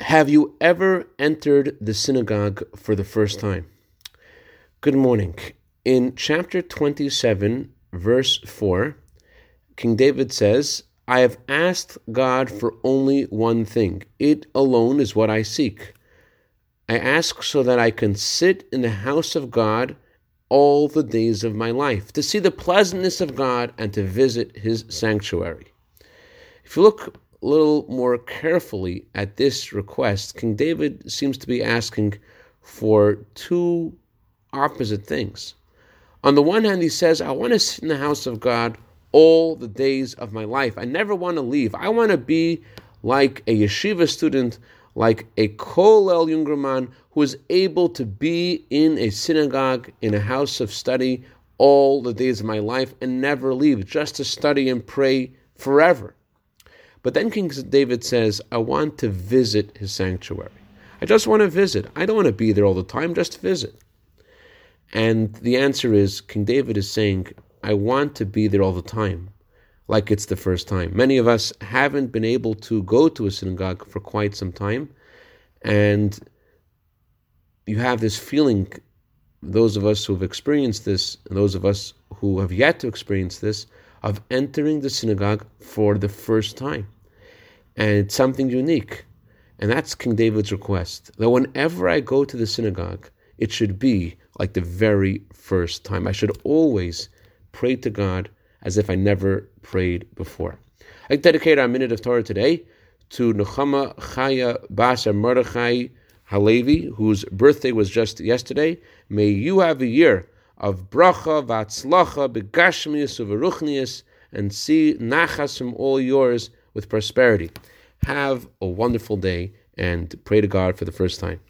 Have you ever entered the synagogue for the first time? Good morning. In chapter 27, verse 4, King David says, I have asked God for only one thing. It alone is what I seek. I ask so that I can sit in the house of God all the days of my life, to see the pleasantness of God and to visit his sanctuary. If you look a little more carefully at this request, King David seems to be asking for two opposite things. On the one hand, he says, I want to sit in the house of God all the days of my life. I never want to leave. I want to be like a yeshiva student, like a Kolel Jungerman who is able to be in a synagogue, in a house of study all the days of my life and never leave, just to study and pray forever. But then King David says, I want to visit his sanctuary. I just want to visit. I don't want to be there all the time, just visit. And the answer is King David is saying, I want to be there all the time, like it's the first time. Many of us haven't been able to go to a synagogue for quite some time, and you have this feeling, those of us who have experienced this, and those of us who have yet to experience this, of entering the synagogue for the first time and it's something unique. And that's King David's request that whenever I go to the synagogue, it should be like the very first time. I should always pray to God as if I never prayed before. I dedicate our minute of Torah today to Nechama Chaya Basa Mordechai Halevi, whose birthday was just yesterday. May you have a year of bracha, vatzlacha, begashmius, uveruchnius, and see nachas from all yours with prosperity. Have a wonderful day and pray to God for the first time.